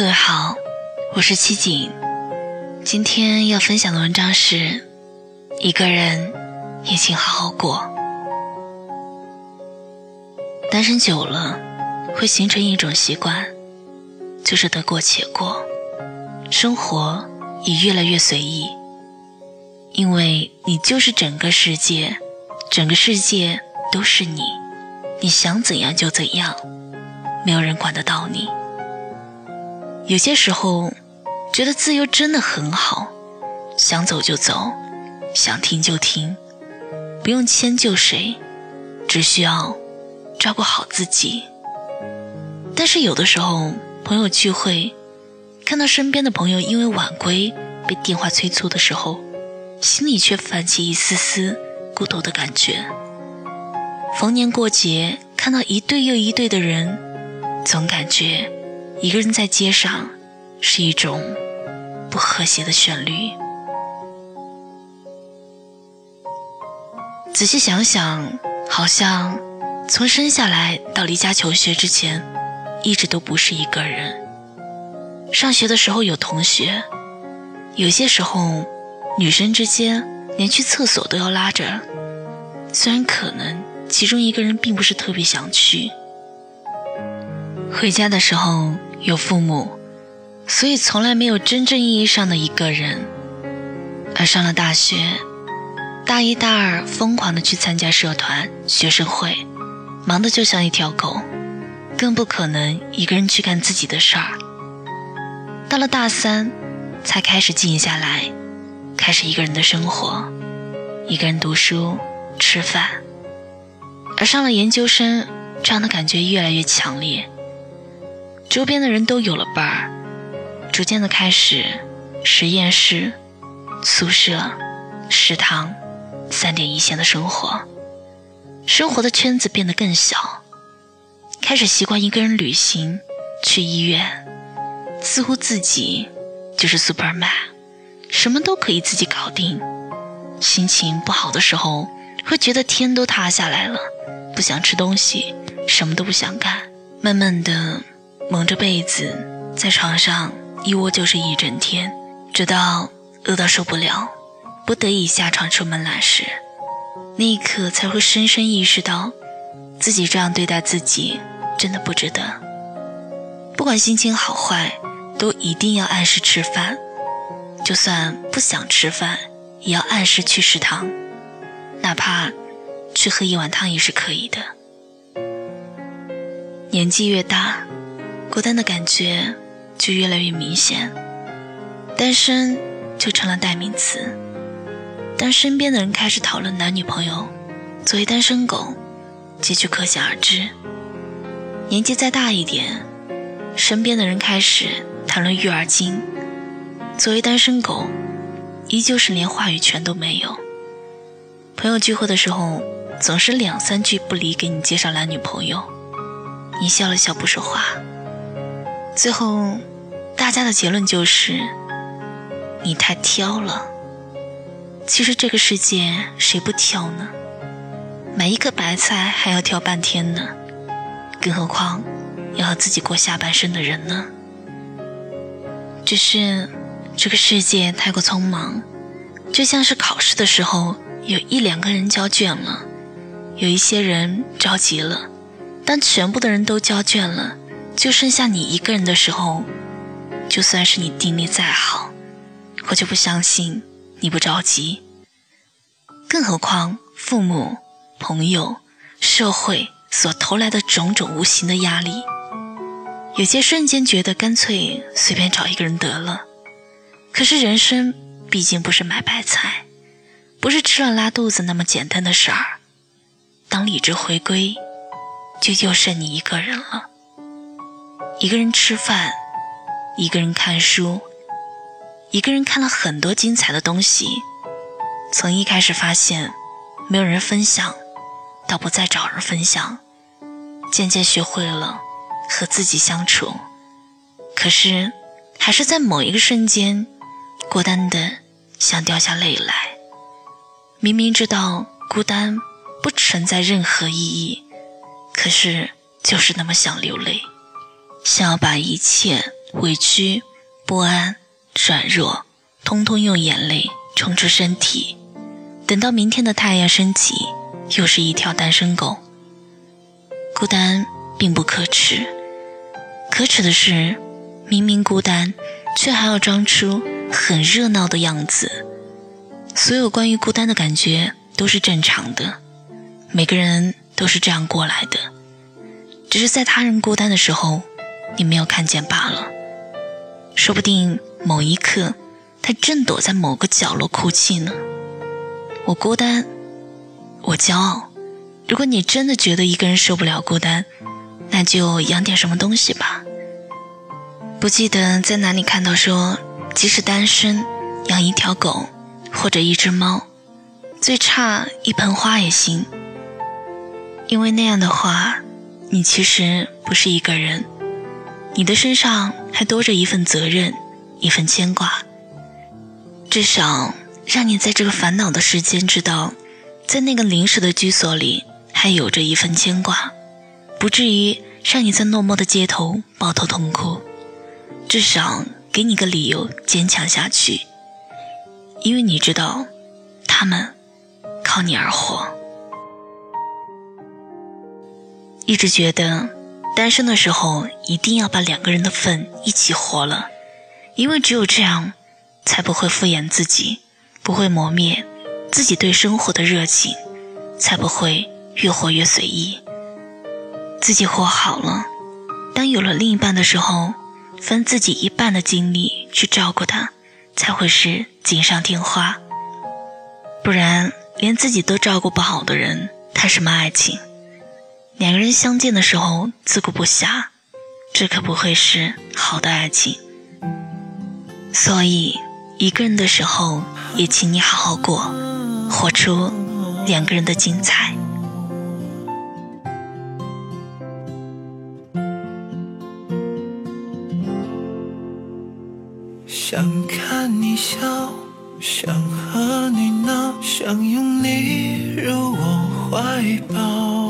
各位好，我是七锦。今天要分享的文章是：一个人也请好好过。单身久了，会形成一种习惯，就是得过且过，生活也越来越随意。因为你就是整个世界，整个世界都是你，你想怎样就怎样，没有人管得到你。有些时候，觉得自由真的很好，想走就走，想停就停，不用迁就谁，只需要照顾好自己。但是有的时候，朋友聚会，看到身边的朋友因为晚归被电话催促的时候，心里却泛起一丝丝孤独的感觉。逢年过节，看到一对又一对的人，总感觉。一个人在街上，是一种不和谐的旋律。仔细想想，好像从生下来到离家求学之前，一直都不是一个人。上学的时候有同学，有些时候女生之间连去厕所都要拉着，虽然可能其中一个人并不是特别想去。回家的时候。有父母，所以从来没有真正意义上的一个人。而上了大学，大一、大二疯狂的去参加社团、学生会，忙得就像一条狗，更不可能一个人去干自己的事儿。到了大三，才开始静下来，开始一个人的生活，一个人读书、吃饭。而上了研究生，这样的感觉越来越强烈。周边的人都有了伴儿，逐渐的开始实验室、宿舍、食堂三点一线的生活，生活的圈子变得更小，开始习惯一个人旅行、去医院，似乎自己就是 Superman，什么都可以自己搞定。心情不好的时候，会觉得天都塌下来了，不想吃东西，什么都不想干，慢慢的。蒙着被子，在床上一窝就是一整天，直到饿到受不了，不得已下床出门来时，那一刻才会深深意识到，自己这样对待自己真的不值得。不管心情好坏，都一定要按时吃饭，就算不想吃饭，也要按时去食堂，哪怕去喝一碗汤也是可以的。年纪越大。孤单的感觉就越来越明显，单身就成了代名词。当身边的人开始讨论男女朋友，作为单身狗，结局可想而知。年纪再大一点，身边的人开始谈论育儿经，作为单身狗，依旧是连话语权都没有。朋友聚会的时候，总是两三句不离给你介绍男女朋友，你笑了笑不说话。最后，大家的结论就是，你太挑了。其实这个世界谁不挑呢？买一个白菜还要挑半天呢，更何况要和自己过下半生的人呢？只是这个世界太过匆忙，就像是考试的时候，有一两个人交卷了，有一些人着急了，当全部的人都交卷了。就剩下你一个人的时候，就算是你定力再好，我就不相信你不着急。更何况父母、朋友、社会所投来的种种无形的压力，有些瞬间觉得干脆随便找一个人得了。可是人生毕竟不是买白菜，不是吃了拉肚子那么简单的事儿。当理智回归，就又剩你一个人了。一个人吃饭，一个人看书，一个人看了很多精彩的东西。从一开始发现没有人分享，到不再找人分享，渐渐学会了和自己相处。可是，还是在某一个瞬间，孤单的想掉下泪来。明明知道孤单不存在任何意义，可是就是那么想流泪。想要把一切委屈、不安、软弱，通通用眼泪冲出身体。等到明天的太阳升起，又是一条单身狗。孤单并不可耻，可耻的是，明明孤单，却还要装出很热闹的样子。所有关于孤单的感觉都是正常的，每个人都是这样过来的，只是在他人孤单的时候，你没有看见罢了。说不定某一刻，他正躲在某个角落哭泣呢。我孤单，我骄傲。如果你真的觉得一个人受不了孤单，那就养点什么东西吧。不记得在哪里看到说，即使单身，养一条狗或者一只猫，最差一盆花也行。因为那样的话，你其实不是一个人，你的身上还多着一份责任，一份牵挂。至少。让你在这个烦恼的时间知道，在那个临时的居所里还有着一份牵挂，不至于让你在落寞的街头抱头痛哭，至少给你个理由坚强下去。因为你知道，他们靠你而活。一直觉得，单身的时候一定要把两个人的份一起活了，因为只有这样，才不会敷衍自己。不会磨灭自己对生活的热情，才不会越活越随意。自己活好了，当有了另一半的时候，分自己一半的精力去照顾他，才会是锦上添花。不然，连自己都照顾不好的人，谈什么爱情？两个人相见的时候自顾不暇，这可不会是好的爱情。所以。一个人的时候，也请你好好过，活出两个人的精彩。想看你笑，想和你闹，想拥你入我怀抱，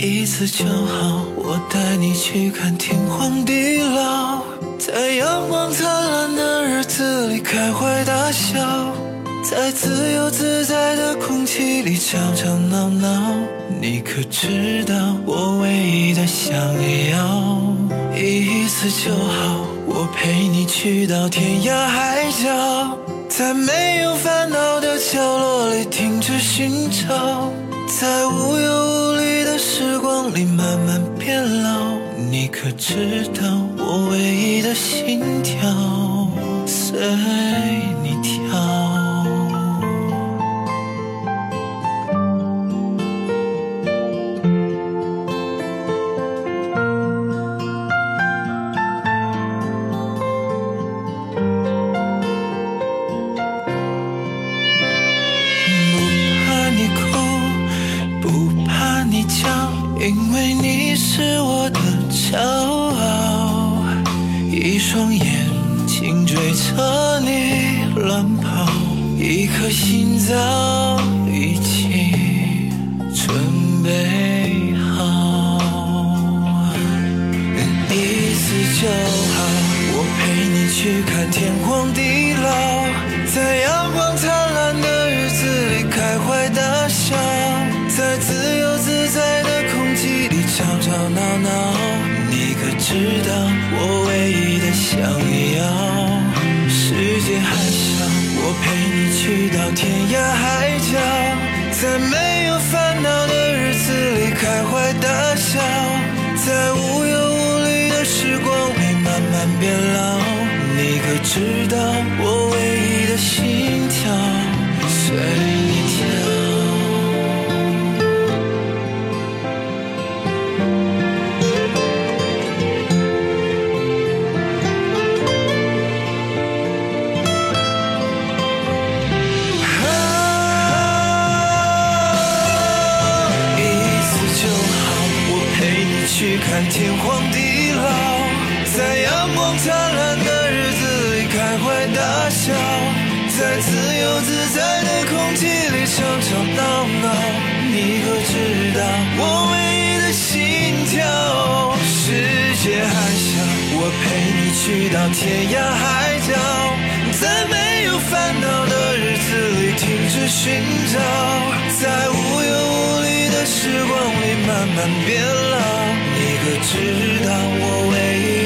一次就好，我带你去看天荒地老，在阳光灿烂的日子里开怀大笑，在自由自在的空气里吵吵闹闹。你可知道我唯一的想要？一次就好，我陪你去到天涯海角，在没有烦恼的角落里停止寻找，在无忧无虑。时光里慢慢变老，你可知道我唯一的心跳？随双眼睛追着你乱跑，一颗心早已经准备好。一次就好，我陪你去看天荒地老，在知道我唯一的想要？世界还小，我陪你去到天涯海角，在没有烦恼的日子里开怀大笑，在无忧无虑的时光里慢慢变老。你可知道我唯一的心跳？在天荒。地老，在阳光灿烂的日子里开怀大笑，在自由自在的空气里吵吵闹闹。你可知道我唯一的心跳？世界还小，我陪你去到天涯海角，在没有烦恼的日子里停止寻找，在无忧无虑的时光里慢慢变老。可知道我为